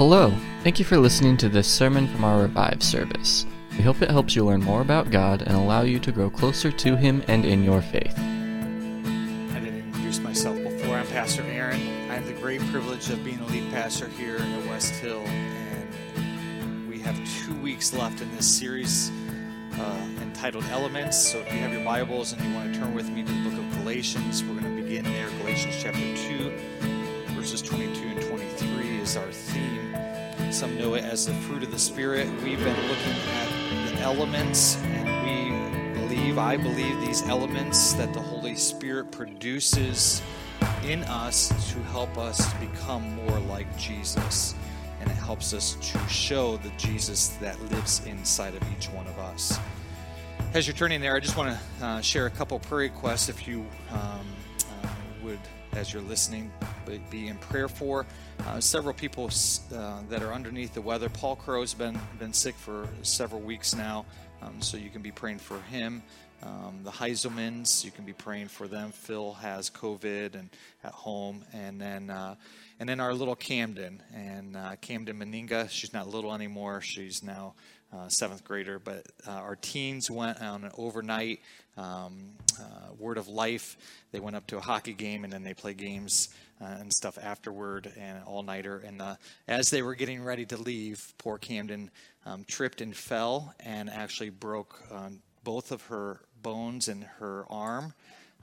Hello, thank you for listening to this sermon from our Revive service. We hope it helps you learn more about God and allow you to grow closer to Him and in your faith. I didn't introduce myself before. I'm Pastor Aaron. I have the great privilege of being a lead pastor here at West Hill, and we have two weeks left in this series uh, entitled Elements. So if you have your Bibles and you want to turn with me to the book of Galatians, we're going to begin there. Galatians chapter 2, verses 22 and 23 is our. Some know it as the fruit of the Spirit. We've been looking at the elements, and we believe, I believe, these elements that the Holy Spirit produces in us to help us become more like Jesus. And it helps us to show the Jesus that lives inside of each one of us. As you're turning there, I just want to uh, share a couple prayer requests if you um, uh, would, as you're listening, be in prayer for. Uh, several people uh, that are underneath the weather. Paul Crow's been been sick for several weeks now, um, so you can be praying for him. Um, the Heiselmans, you can be praying for them. Phil has COVID and at home, and then uh, and then our little Camden and uh, Camden Meninga. She's not little anymore. She's now uh, seventh grader. But uh, our teens went on an overnight um, uh, Word of Life. They went up to a hockey game and then they play games uh, and stuff afterward and all nighter. And uh, as they were getting ready to leave, poor Camden um, tripped and fell and actually broke um, both of her bones in her arm.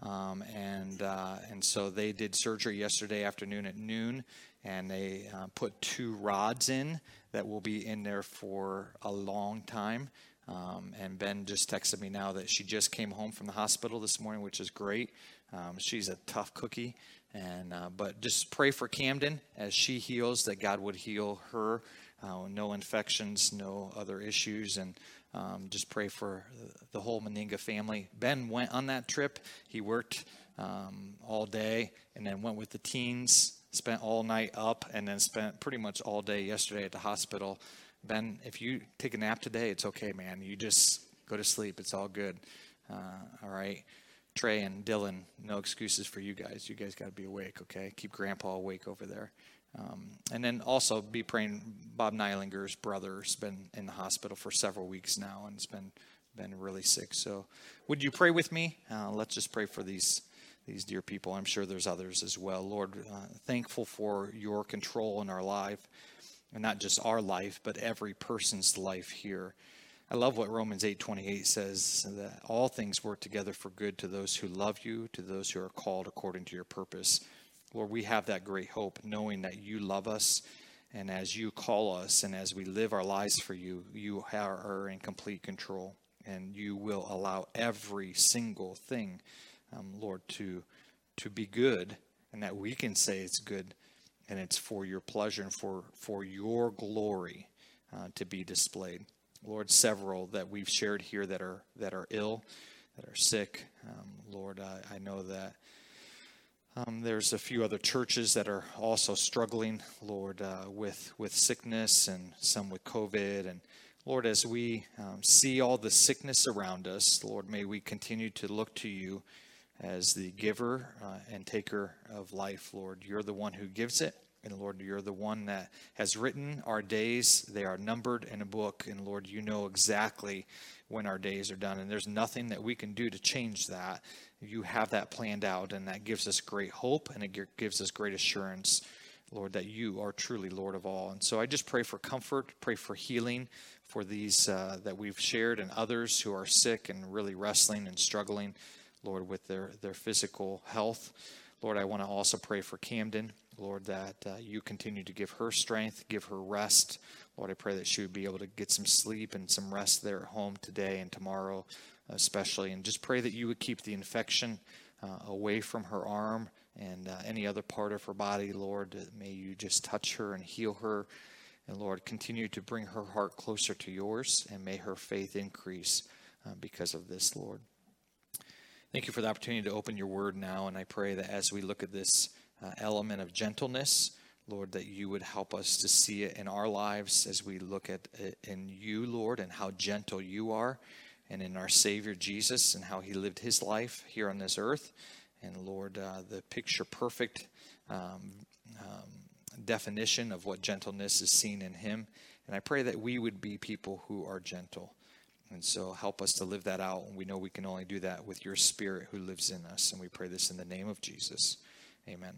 Um, and and so they did surgery yesterday afternoon at noon, and they uh, put two rods in that will be in there for a long time. Um, and Ben just texted me now that she just came home from the hospital this morning, which is great. Um, she's a tough cookie, and uh, but just pray for Camden as she heals, that God would heal her. Uh, no infections, no other issues, and um, just pray for the whole Meninga family. Ben went on that trip. He worked um, all day and then went with the teens, spent all night up, and then spent pretty much all day yesterday at the hospital. Ben, if you take a nap today, it's okay, man. You just go to sleep. It's all good. Uh, all right. Trey and Dylan, no excuses for you guys. You guys got to be awake, okay? Keep Grandpa awake over there. Um, and then also be praying. Bob Nylinger's brother's been in the hospital for several weeks now, and it's been been really sick. So, would you pray with me? Uh, let's just pray for these these dear people. I'm sure there's others as well. Lord, uh, thankful for your control in our life, and not just our life, but every person's life here. I love what Romans 8:28 says that all things work together for good to those who love you, to those who are called according to your purpose. Lord, we have that great hope knowing that you love us and as you call us and as we live our lives for you, you are in complete control and you will allow every single thing, um, Lord, to to be good and that we can say it's good and it's for your pleasure and for for your glory uh, to be displayed. Lord, several that we've shared here that are that are ill, that are sick. Um, Lord, I, I, know that um, there's a few other churches that are also struggling, Lord, uh, with with sickness and some with COVID. And Lord, as we um, see all the sickness around us, Lord, may we continue to look to you as the giver uh, and taker of life. Lord, you're the one who gives it. And Lord, you're the one that has written our days. They are numbered in a book. And Lord, you know exactly when our days are done. And there's nothing that we can do to change that. You have that planned out, and that gives us great hope and it gives us great assurance, Lord, that you are truly Lord of all. And so I just pray for comfort, pray for healing for these uh, that we've shared and others who are sick and really wrestling and struggling, Lord, with their, their physical health. Lord, I want to also pray for Camden. Lord, that uh, you continue to give her strength, give her rest. Lord, I pray that she would be able to get some sleep and some rest there at home today and tomorrow, especially. And just pray that you would keep the infection uh, away from her arm and uh, any other part of her body, Lord. May you just touch her and heal her. And Lord, continue to bring her heart closer to yours and may her faith increase uh, because of this, Lord. Thank you for the opportunity to open your word now. And I pray that as we look at this, uh, element of gentleness. Lord, that you would help us to see it in our lives as we look at it in you, Lord, and how gentle you are, and in our Savior Jesus and how he lived his life here on this earth. And Lord, uh, the picture perfect um, um, definition of what gentleness is seen in Him. And I pray that we would be people who are gentle. And so help us to live that out. And we know we can only do that with your Spirit who lives in us. And we pray this in the name of Jesus. Amen.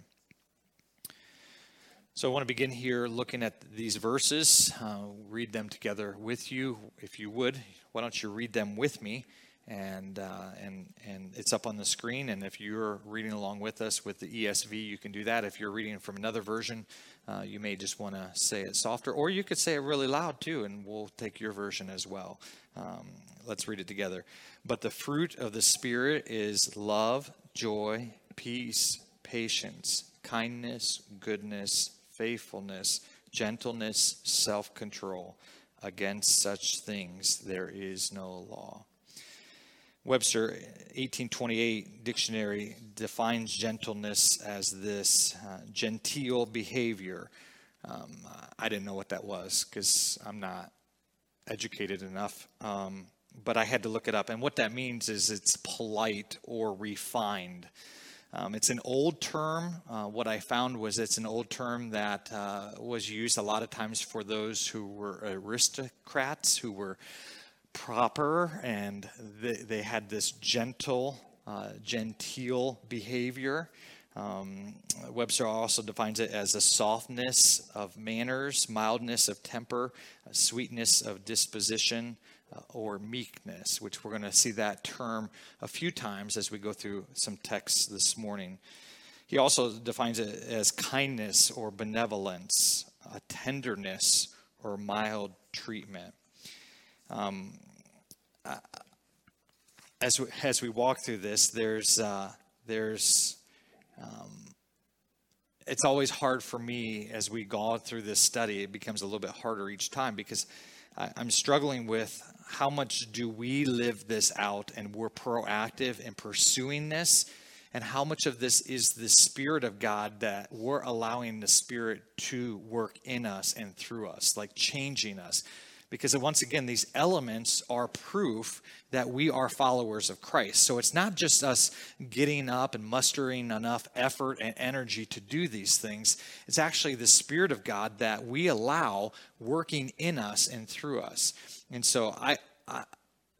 So I want to begin here looking at these verses, uh, read them together with you. If you would, why don't you read them with me? And uh, and and it's up on the screen. And if you're reading along with us with the ESV, you can do that. If you're reading from another version, uh, you may just want to say it softer, or you could say it really loud too, and we'll take your version as well. Um, let's read it together. But the fruit of the Spirit is love, joy, peace, patience, kindness, goodness, faithfulness, gentleness, self-control. Against such things there is no law. Webster 1828 dictionary defines gentleness as this uh, genteel behavior. Um, I didn't know what that was because I'm not educated enough, um, but I had to look it up. And what that means is it's polite or refined. Um, it's an old term. Uh, what I found was it's an old term that uh, was used a lot of times for those who were aristocrats, who were proper and they, they had this gentle, uh, genteel behavior. Um, Webster also defines it as a softness of manners, mildness of temper, sweetness of disposition, uh, or meekness, which we're going to see that term a few times as we go through some texts this morning. He also defines it as kindness or benevolence, a tenderness or mild treatment. Um, uh, as we, as we walk through this, there's uh, there's um, it's always hard for me as we go through this study. It becomes a little bit harder each time because I, I'm struggling with how much do we live this out and we're proactive in pursuing this and how much of this is the spirit of god that we're allowing the spirit to work in us and through us like changing us because once again these elements are proof that we are followers of christ. So it's not just us getting up and mustering enough effort and energy to do these things. It's actually the spirit of god that we allow working in us and through us. And so i, I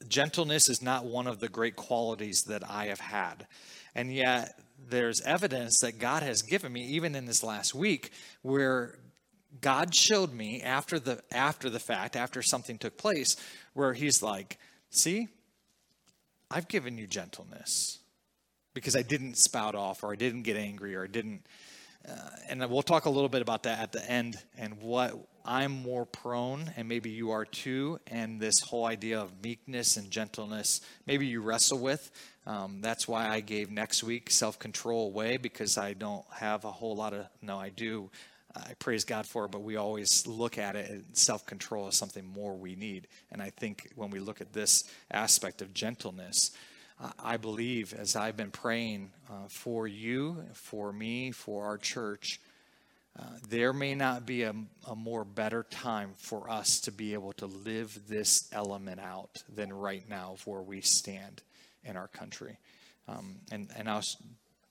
gentleness is not one of the great qualities that i have had. And yet there's evidence that god has given me even in this last week where God showed me after the after the fact, after something took place, where he's like, "See, I've given you gentleness because I didn't spout off or I didn't get angry or I didn't." Uh, and we'll talk a little bit about that at the end and what I'm more prone, and maybe you are too, and this whole idea of meekness and gentleness, maybe you wrestle with. Um, that's why I gave next week self control away because I don't have a whole lot of, no, I do. I praise God for it, but we always look at it self control as something more we need. And I think when we look at this aspect of gentleness, I believe as I've been praying uh, for you, for me, for our church, uh, there may not be a, a, more better time for us to be able to live this element out than right now of where we stand in our country. Um, and, and I'll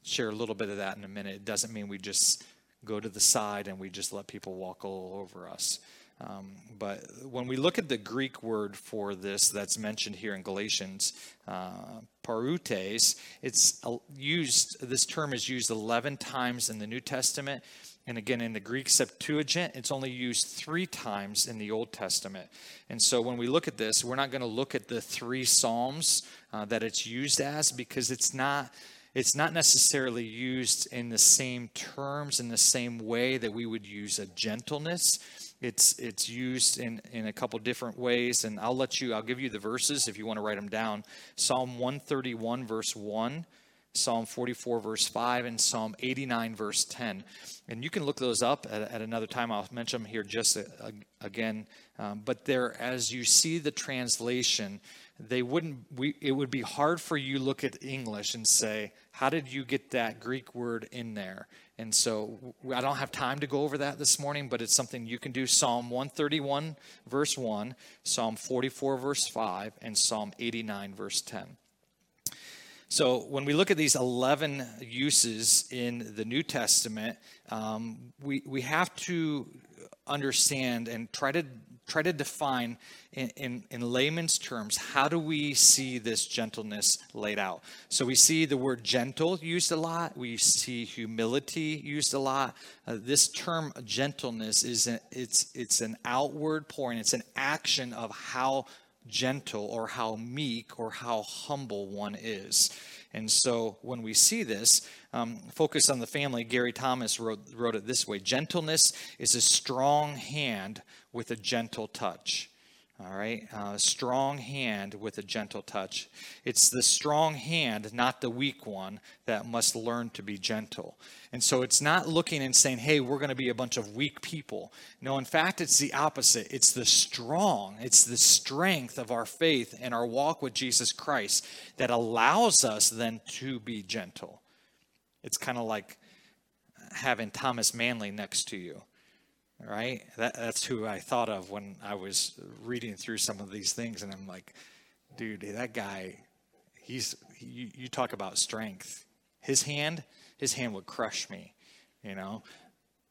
share a little bit of that in a minute. It doesn't mean we just go to the side and we just let people walk all over us. Um, but when we look at the Greek word for this that's mentioned here in Galatians, uh, prautes, it's used, this term is used 11 times in the New Testament. And again, in the Greek Septuagint, it's only used three times in the Old Testament. And so when we look at this, we're not going to look at the three Psalms uh, that it's used as because it's not it's not necessarily used in the same terms, in the same way that we would use a gentleness. It's, it's used in, in a couple different ways, and I'll let you, I'll give you the verses if you want to write them down. Psalm 131, verse 1. Psalm 44, verse 5, and Psalm 89, verse 10. And you can look those up at, at another time. I'll mention them here just a, a, again. Um, but there, as you see the translation, they wouldn't we, it would be hard for you look at english and say how did you get that greek word in there? And so i don't have time to go over that this morning but it's something you can do. Psalm 131 verse 1 psalm 44 verse 5 and psalm 89 verse 10 So when we look at these 11 uses in the New Testament, um, we, we have to understand and try to try to define in, in, in, layman's terms how do we see this gentleness laid out? So we see the word gentle used a lot. We see humility used a lot. Uh, this term gentleness is a, it's it's an outward pouring. It's an action of how gentle or how meek or how humble one is. And so when we see this, um, focus on the family, Gary Thomas wrote, wrote it this way. Gentleness is a strong hand with a gentle touch. All right, uh, strong hand with a gentle touch. It's the strong hand, not the weak one, that must learn to be gentle. And so it's not looking and saying, hey, we're going to be a bunch of weak people. No, in fact, it's the opposite. It's the strong, it's the strength of our faith and our walk with Jesus Christ that allows us then to be gentle. It's kind of like having Thomas Manley next to you right? That, that's who I thought of when I was reading through some of these things, and I'm like, dude, that guy, he's you, you talk about strength. His hand, his hand would crush me, you know.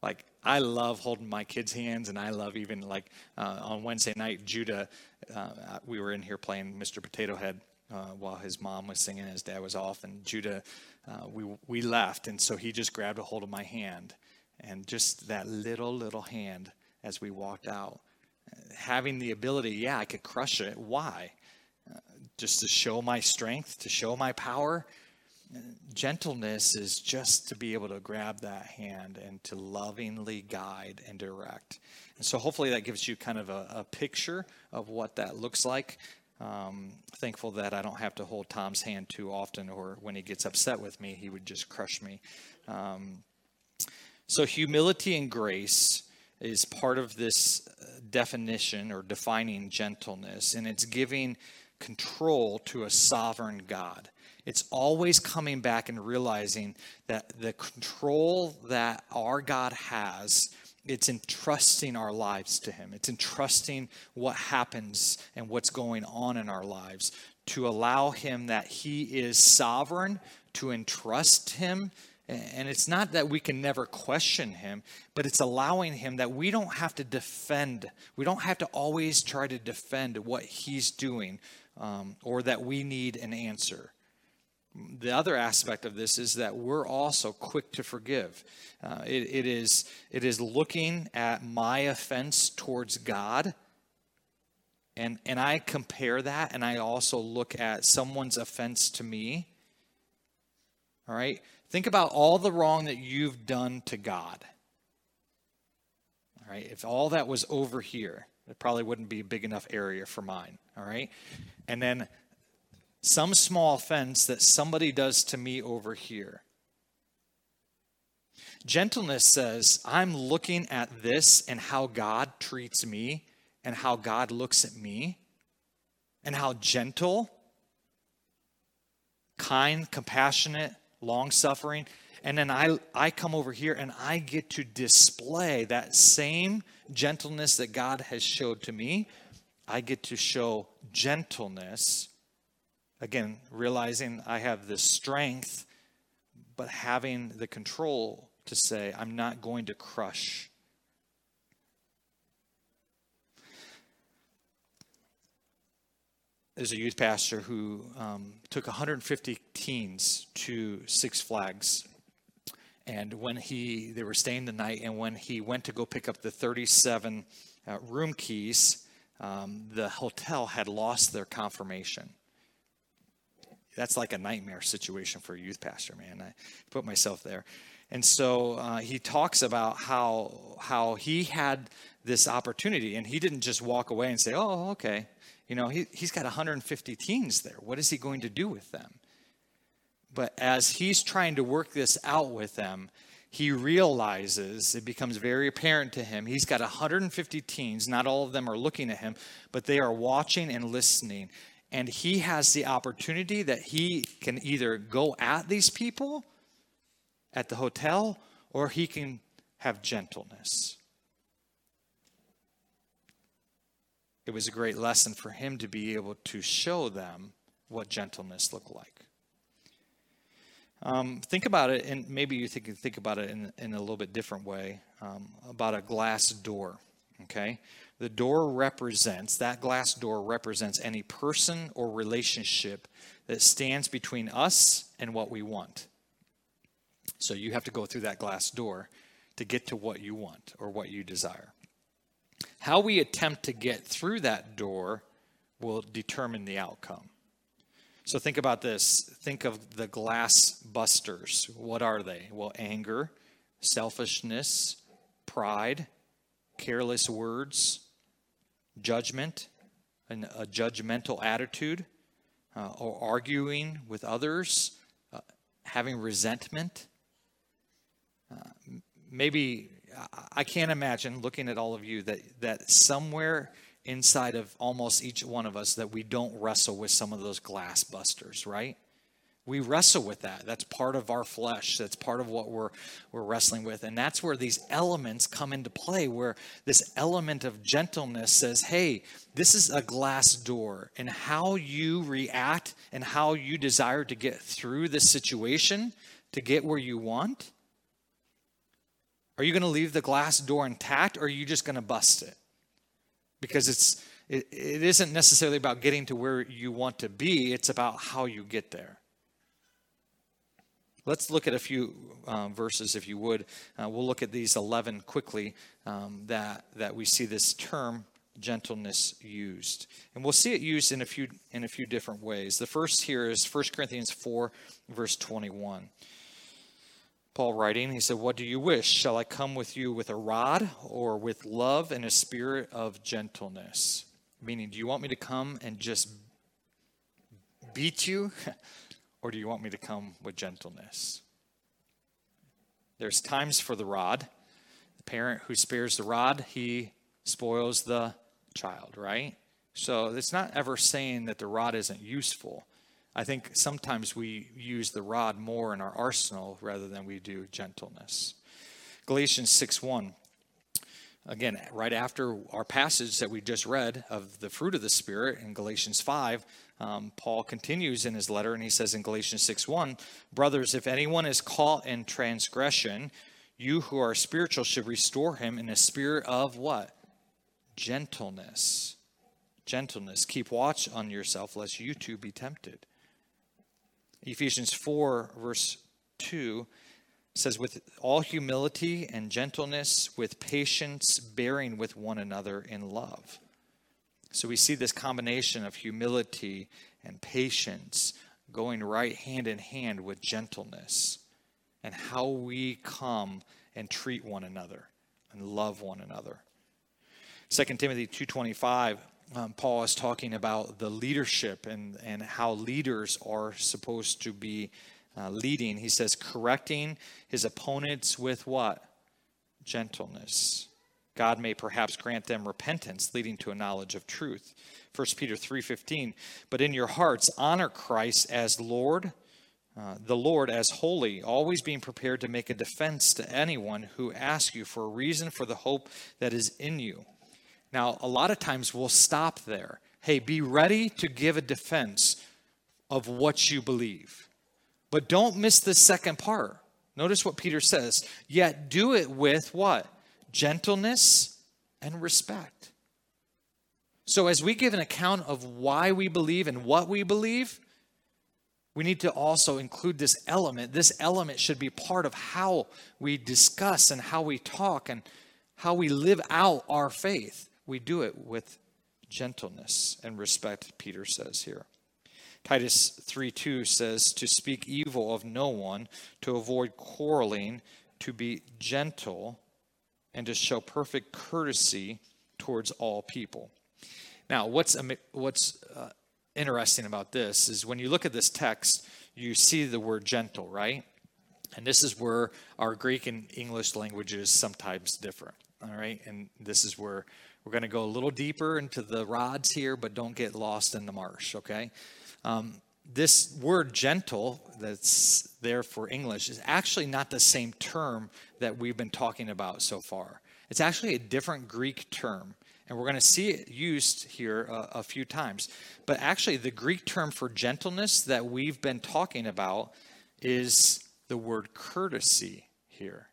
Like I love holding my kids' hands, and I love even like uh, on Wednesday night, Judah, uh, we were in here playing Mr. Potato Head. Uh, while his mom was singing, his dad was off, and Judah, uh, we we left, and so he just grabbed a hold of my hand, and just that little, little hand as we walked out. Having the ability, yeah, I could crush it. Why? Uh, just to show my strength, to show my power. Gentleness is just to be able to grab that hand and to lovingly guide and direct. And so, hopefully, that gives you kind of a, a picture of what that looks like. Um, thankful that I don't have to hold Tom's hand too often, or when he gets upset with me, he would just crush me. Um, so, humility and grace is part of this uh, definition or defining gentleness, and it's giving control to a sovereign God. It's always coming back and realizing that the control that our God has, it's entrusting our lives to Him. It's entrusting what happens and what's going on in our lives to allow Him that He is sovereign, to entrust Him and it's not that we can never question him, but it's allowing him that we don't have to defend. We don't have to always try to defend what he's doing um, or that we need an answer. The other aspect of this is that we're also quick to forgive. Uh, it, it, is, it is looking at my offense towards God. And, and I compare that, and I also look at someone's offense to me. All right? Think about all the wrong that you've done to God. All right, if all that was over here, it probably wouldn't be a big enough area for mine. All right, and then some small offense that somebody does to me over here. Gentleness says, I'm looking at this and how God treats me and how God looks at me and how gentle, kind, compassionate, long suffering. And then I, I come over here and I get to display that same gentleness that God has showed to me. I get to show gentleness. Again, realizing I have the strength, but having the control to say, I'm not going to crush There's a youth pastor who um, took 150 teens to Six Flags. And when he, they were staying the night, and when he went to go pick up the 37 uh, room keys, um, the hotel had lost their confirmation. That's like a nightmare situation for a youth pastor, man. I put myself there. And so uh, he talks about how how he had this opportunity, and he didn't just walk away and say, "Oh, okay," You know, he, he's got 150 teens there. What is he going to do with them? But as he's trying to work this out with them, he realizes, it becomes very apparent to him, he's got 150 teens. Not all of them are looking at him, but they are watching and listening. And he has the opportunity that he can either go at these people at the hotel or he can have gentleness. It was a great lesson for him to be able to show them what gentleness looked like. Um, think about it, and maybe you think, think about it in, in a little bit different way um, about a glass door. Okay? The door represents, that glass door represents any person or relationship that stands between us and what we want. So you have to go through that glass door to get to what you want or what you desire. How we attempt to get through that door will determine the outcome. So think about this. Think of the glass busters. What are they? Well, anger, selfishness, pride, careless words, judgment, and a judgmental attitude, uh, or arguing with others, uh, having resentment. Uh, maybe I can't imagine looking at all of you that that somewhere inside of almost each one of us that we don't wrestle with some of those glass busters, right? We wrestle with that. That's part of our flesh. That's part of what we're we're wrestling with. And that's where these elements come into play where this element of gentleness says, "Hey, this is a glass door and how you react and how you desire to get through this situation to get where you want are you going to leave the glass door intact or are you just going to bust it? Because it's it, it isn't necessarily about getting to where you want to be, it's about how you get there. Let's look at a few um, verses, if you would. Uh, we'll look at these 11 quickly um, that, that we see this term gentleness used. And we'll see it used in a few in a few different ways. The first here is 1 Corinthians 4 verse 21. Paul writing, he said, What do you wish? Shall I come with you with a rod or with love and a spirit of gentleness? Meaning, do you want me to come and just beat you? or do you want me to come with gentleness? There's times for the rod. The parent who spares the rod, he spoils the child, right? So it's not ever saying that the rod isn't useful. I think sometimes we use the rod more in our arsenal rather than we do gentleness. Galatians 6 1. Again, right after our passage that we just read of the fruit of the Spirit in Galatians 5, um, Paul continues in his letter and he says in Galatians 6 1, Brothers, if anyone is caught in transgression, you who are spiritual should restore him in a spirit of what? Gentleness. Gentleness. Keep watch on yourself, lest you too be tempted. Ephesians 4, verse 2 says, With all humility and gentleness, with patience, bearing with one another in love. So we see this combination of humility and patience going right hand in hand with gentleness and how we come and treat one another and love one another. 2 Timothy 2:25 um, Paul is talking about the leadership and, and how leaders are supposed to be uh, leading. He says, correcting his opponents with what? Gentleness. God may perhaps grant them repentance, leading to a knowledge of truth. 1 Peter 3.15, but in your hearts honor Christ as Lord, uh, the Lord as holy, always being prepared to make a defense to anyone who asks you for a reason for the hope that is in you now, a lot of times we'll stop there. Hey, be ready to give a defense of what you believe. But don't miss the second part. Notice what Peter says. Yet do it with what? Gentleness and respect. So, as we give an account of why we believe and what we believe, we need to also include this element. This element should be part of how we discuss and how we talk and how we live out our faith we do it with gentleness and respect, Peter says here. Titus 3 2 says, To speak evil of no one, to avoid quarreling, to be gentle, and to show perfect courtesy towards all people. Now, what's, what's uh, interesting about this is when you look at this text, you see the word gentle, right? And this is where our Greek and English languages sometimes differ, all right? And this is where we're going to go a little deeper into the rods here, but don't get lost in the marsh, okay? Um, this word gentle that's there for English is actually not the same term that we've been talking about so far. It's actually a different Greek term, and we're going to see it used here a, a few times. But actually, the Greek term for gentleness that we've been talking about is the word courtesy here.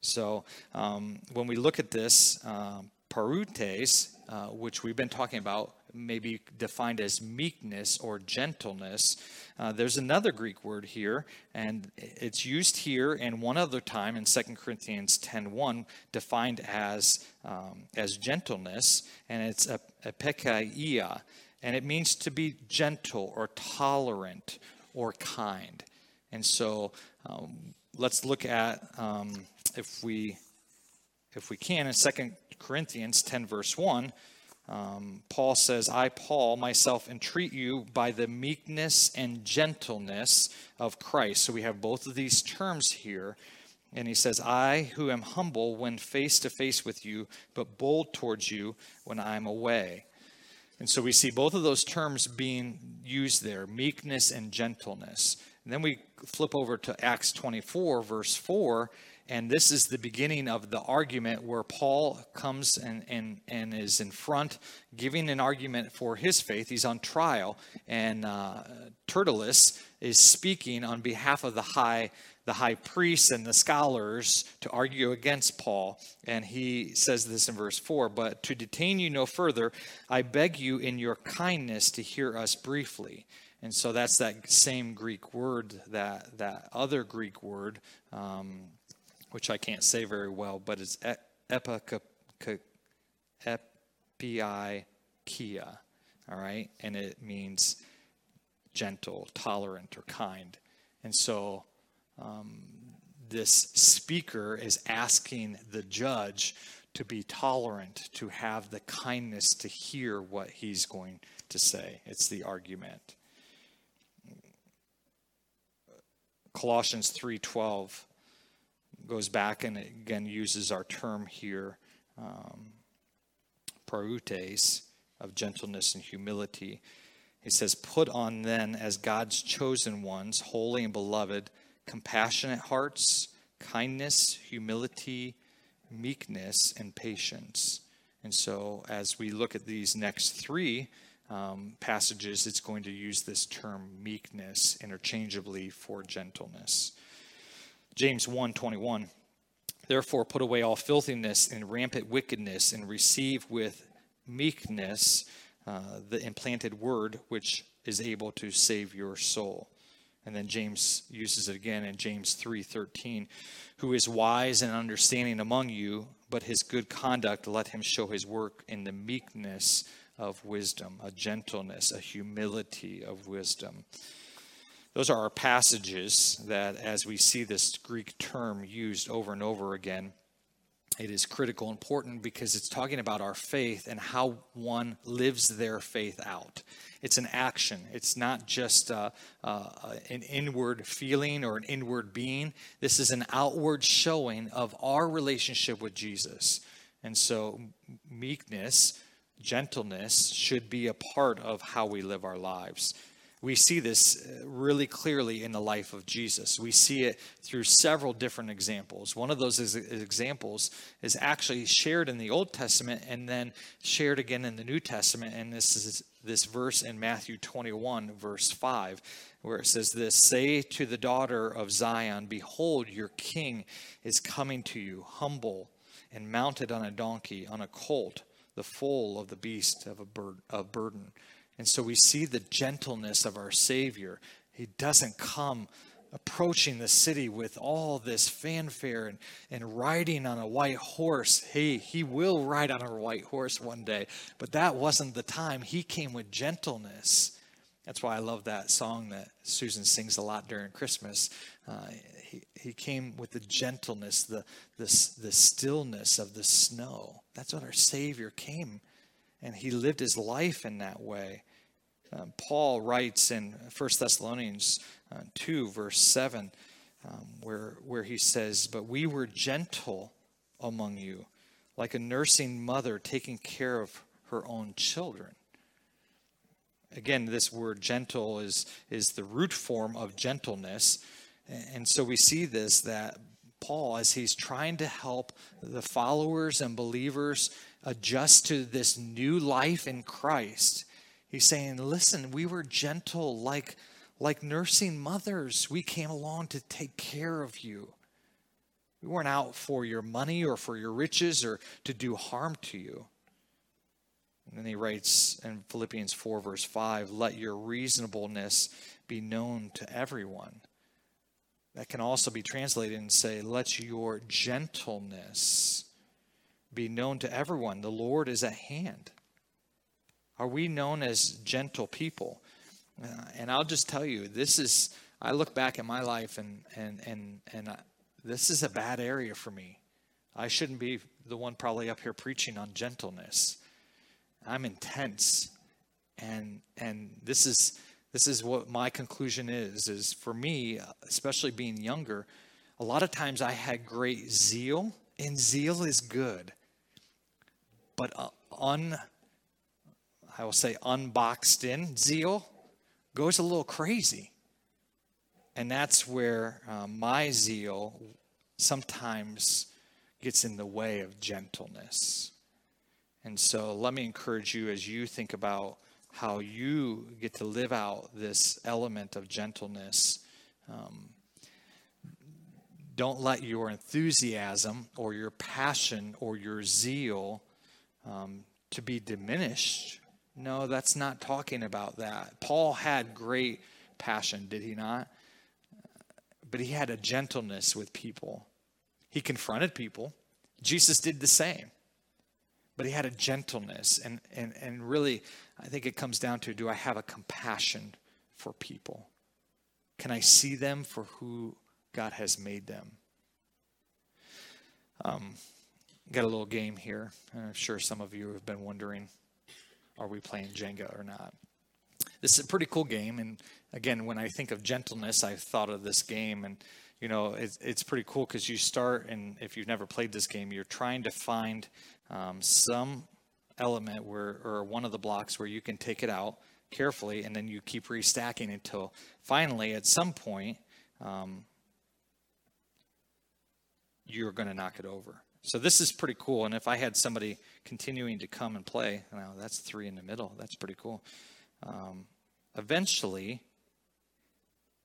So um, when we look at this, um, prautes, uh, which we've been talking about, may be defined as meekness or gentleness. Uh, there's another Greek word here, and it's used here and one other time in 2 Corinthians 10.1, defined as, um, as gentleness, and it's a, a and it means to be gentle or tolerant or kind. And so um, let's look at um, if we if we can in 2 Corinthians 10 verse 1 um, Paul says, I, Paul, myself entreat you by the meekness and gentleness of Christ. So we have both of these terms here. And he says, I who am humble when face to face with you, but bold towards you when I am away. And so we see both of those terms being used there meekness and gentleness. And then we flip over to Acts 24, verse 4, and this is the beginning of the argument where Paul comes and, and, and is in front, giving an argument for his faith. He's on trial, and uh, Tertullus is speaking on behalf of the high, the high priests and the scholars to argue against Paul. And he says this in verse 4 But to detain you no further, I beg you in your kindness to hear us briefly. And so that's that same Greek word, that, that other Greek word. Um, which I can't say very well, but it's epikia, all right? And it means gentle, tolerant, or kind. And so um, this speaker is asking the judge to be tolerant, to have the kindness to hear what he's going to say. It's the argument. Colossians 3:12 goes back and again uses our term here, um, prautes, of gentleness and humility. He says, Put on then as God's chosen ones, holy and beloved, compassionate hearts, kindness, humility, meekness, and patience. And so, as we look at these next three um, passages, it's going to use this term meekness interchangeably for gentleness. James 1:21 Therefore put away all filthiness and rampant wickedness and receive with meekness uh, the implanted word which is able to save your soul. And then James uses it again in James 3:13, who is wise and understanding among you, but his good conduct let him show his work in the meekness of wisdom, a gentleness, a humility of wisdom. Those are our passages that, as we see this Greek term used over and over again, it is critical, important because it's talking about our faith and how one lives their faith out. It's an action. It's not just uh, uh, an inward feeling or an inward being. This is an outward showing of our relationship with Jesus. And so, meekness, gentleness should be a part of how we live our lives we see this uh, really clearly in the life of Jesus. We see it through several different examples. One of those is, examples is actually shared in the Old Testament and then shared again in the New Testament. And this is this verse in Matthew 21, verse 5, where it says this Say to the daughter of Zion, Behold, your king is coming to you, humble and mounted on a donkey, on a colt, the foal of the beast of a bird, of burden and so we see the gentleness of our Savior. He doesn't come approaching the city with all this fanfare and, and riding on a white horse. Hey, he will ride on a white horse one day, but that wasn't the time. He came with gentleness. That's why I love that song that Susan sings a lot during Christmas. Uh, he, he came with the gentleness, the, the, the stillness of the snow. That's what our Savior came, and he lived his life in that way. Um, Paul writes in 1 Thessalonians uh, 2, verse 7, um, where, where he says, But we were gentle among you, like a nursing mother taking care of her own children. Again, this word gentle is, is the root form of gentleness. And so we see this that Paul, as he's trying to help the followers and believers adjust to this new life in Christ, He's saying, listen, we were gentle like, Like nursing mothers, we came along to take care of you. We weren't out for your money or for your riches or to do harm to you. And then he writes in Philippians 4, verse 5 let your reasonableness be known to everyone. That can also be translated and say, let your gentleness be known to everyone. The Lord is at hand. Are we known as gentle people? Uh, and I'll just tell you, this is, I look back at my life and, and, and, and I, this is a bad area for me. I shouldn't be the one probably up here preaching on gentleness. I'm intense. And, and this is, this is what my conclusion is, is for me, especially being younger, a lot of times I had great zeal, and zeal is good. But uh, un, I will say unboxed in zeal goes a little crazy. And that's where uh, my zeal sometimes gets in the way of gentleness. And so let me encourage you as you think about how you get to live out this element of gentleness. Um, don't let your enthusiasm or your passion or your zeal um, to be diminished no, that's not talking about that. Paul had great passion, did he not? But he had a gentleness with people. He confronted people. Jesus did the same. But he had a gentleness. And, and, and really, I think it comes down to do I have a compassion for people? Can I see them for who God has made them? Um, got a little game here. I'm sure some of you have been wondering are we playing Jenga or not? This is a pretty cool game, and again, when I think of gentleness, I thought of this game, and you know, it's, it's pretty cool because you start, and if you've never played this game, you're trying to find um, some element where, or one of the blocks where you can take it out carefully, and then you keep restacking until finally, at some point, um, you're going to knock it over. So this is pretty cool. And if I had somebody continuing to come and play, now that's three in the middle. That's pretty cool. Um, eventually,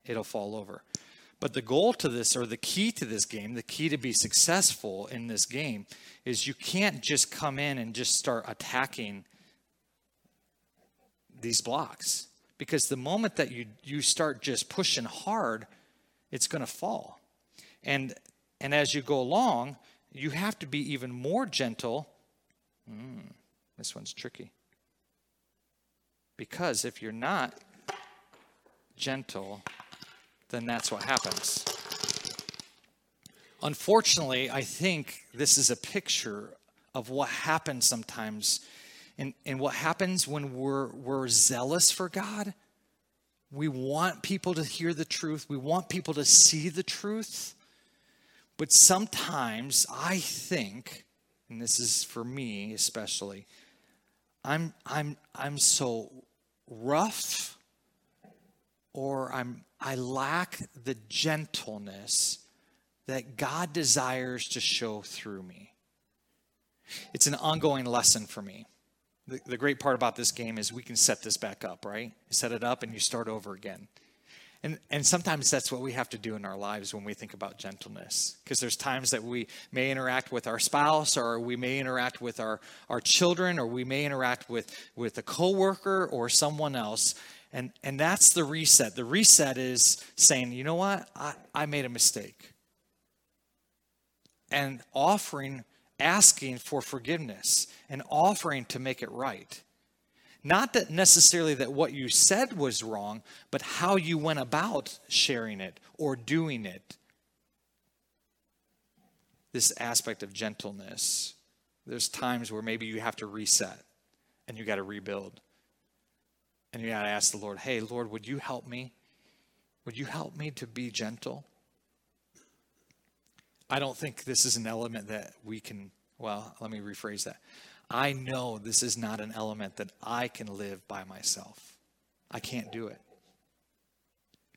it'll fall over. But the goal to this, or the key to this game, the key to be successful in this game, is you can't just come in and just start attacking these blocks. Because the moment that you, you start just pushing hard, it's going to fall. And, and as you go along, you have to be even more gentle. Mm, this one's tricky. Because if you're not gentle, then that's what happens. Unfortunately, I think this is a picture of what happens sometimes and, and what happens when we're, we're zealous for God. We want people to hear the truth, we want people to see the truth. But sometimes I think, and this is for me especially, I'm I'm I'm so rough or I'm I lack the gentleness that God desires to show through me. It's an ongoing lesson for me. The, the great part about this game is we can set this back up, right? set it up and you start over again. And, and sometimes that's what we have to do in our lives when we think about gentleness. Because there's times that we may interact with our spouse, or we may interact with our, our children, or we may interact with, with a coworker or someone else. And, and that's the reset. The reset is saying, you know what? I, I made a mistake. And offering, asking for forgiveness, and offering to make it right. Not that necessarily that what you said was wrong, but how you went about sharing it or doing it. This aspect of gentleness. There's times where maybe you have to reset and you got to rebuild. And you got to ask the Lord, hey, Lord, would you help me? Would you help me to be gentle? I don't think this is an element that we can, well, let me rephrase that. I know this is not an element that I can live by myself. I can't do it.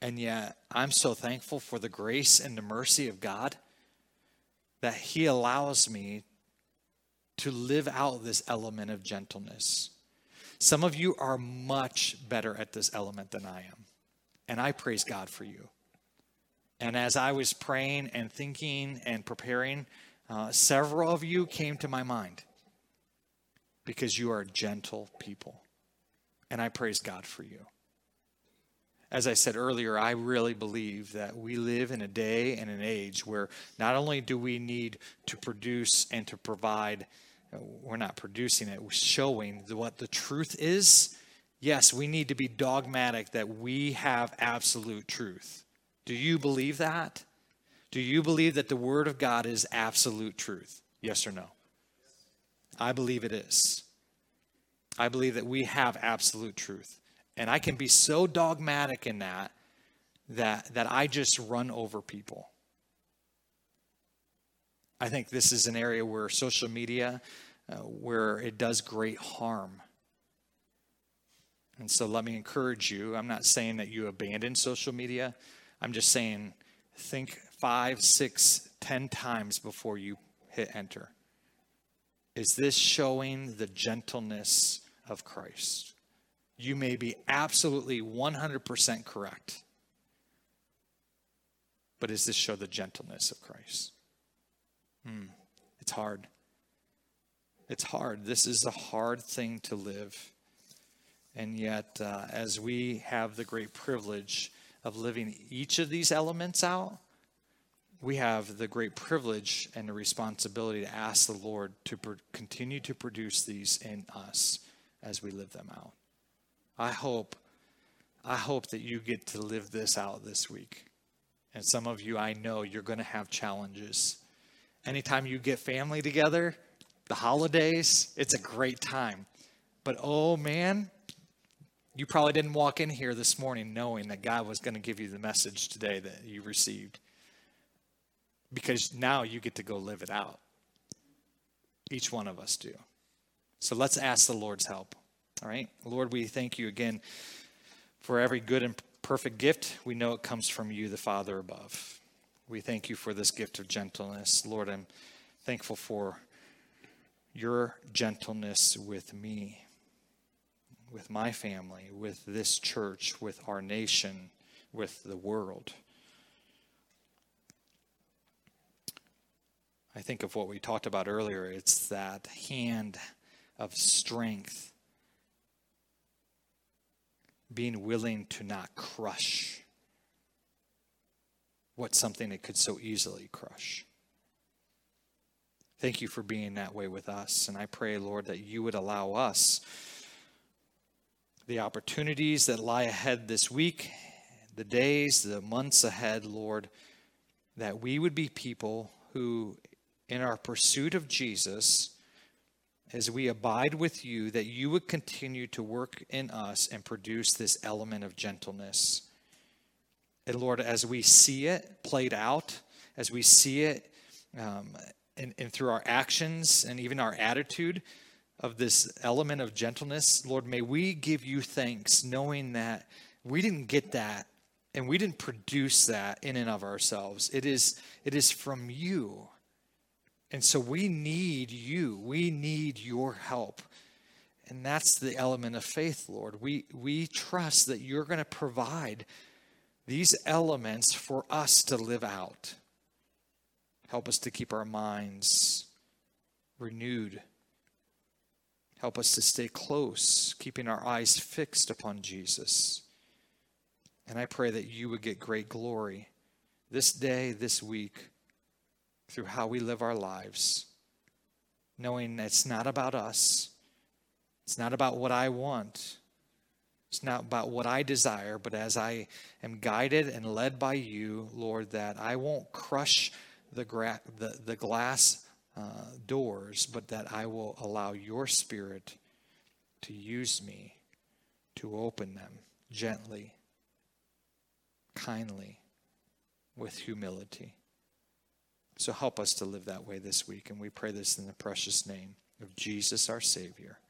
And yet, I'm so thankful for the grace and the mercy of God that He allows me to live out this element of gentleness. Some of you are much better at this element than I am. And I praise God for you. And as I was praying and thinking and preparing, uh, several of you came to my mind because you are gentle people. And I praise God for you. As I said earlier, I really believe that we live in a day and an age where not only do we need to produce and to provide, we're not producing it, we're showing what the truth is. Yes, we need to be dogmatic that we have absolute truth. Do you believe that? Do you believe that the Word of God is absolute truth? Yes or no? I believe it is. I believe that we have absolute truth. And I can be so dogmatic in that that that I just run over people. I think this is an area where social media uh, where it does great harm. And so let me encourage you. I'm not saying that you abandon social media. I'm just saying think five, six, ten times before you hit enter. Is this showing the gentleness of Christ? You may be absolutely 100% correct. But does this show the gentleness of Christ? Hmm. It's hard. It's hard. This is a hard thing to live. And yet, uh, as we have the great privilege of living each of these elements out, we have the great privilege and the responsibility to ask the Lord to continue to produce these in us as we live them out. I hope I hope that you get to live this out this week. And some of you I know you're going to have challenges. Anytime you get family together, the holidays, it's a great time. But oh man, you probably didn't walk in here this morning knowing that God was going to give you the message today that you received. Because now you get to go live it out. Each one of us do. So let's ask the Lord's help. All right? Lord, we thank you again for every good and perfect gift. We know it comes from you, the Father above. We thank you for this gift of gentleness. Lord, I'm thankful for your gentleness with me with my family, with this church, with our nation, with the world. I think of what we talked about earlier. It's that hand of strength, being willing to not crush what something that could so easily crush. Thank you for being that way with us. And I pray, Lord, that you would allow us the opportunities that lie ahead this week, the days, the months ahead, Lord, that we would be people who, in our pursuit of Jesus, as we abide with you, that you would continue to work in us and produce this element of gentleness. And Lord, as we see it played out, as we see it um, and, and through our actions and even our attitude, of this element of gentleness, Lord, may we give you thanks knowing that we didn't get that and we didn't produce that in and of ourselves. It is, it is from you. And so we need you. We need your help. And that's the element of faith, Lord. We, we trust that you're going to provide these elements for us to live out. Help us to keep our minds renewed Help us to stay close, keeping our eyes fixed upon Jesus. And I pray that you would get great glory this day, this week, through how we live our lives, knowing that it's not about us, it's not about what I want. It's not about what I desire, but as I am guided and led by you, Lord, that I won't crush the, gra- the, the glass uh, doors, but that I will allow your Spirit to use me to open them gently, kindly, with humility. So help us to live that way this week. And we pray this in the precious name of Jesus, our Savior.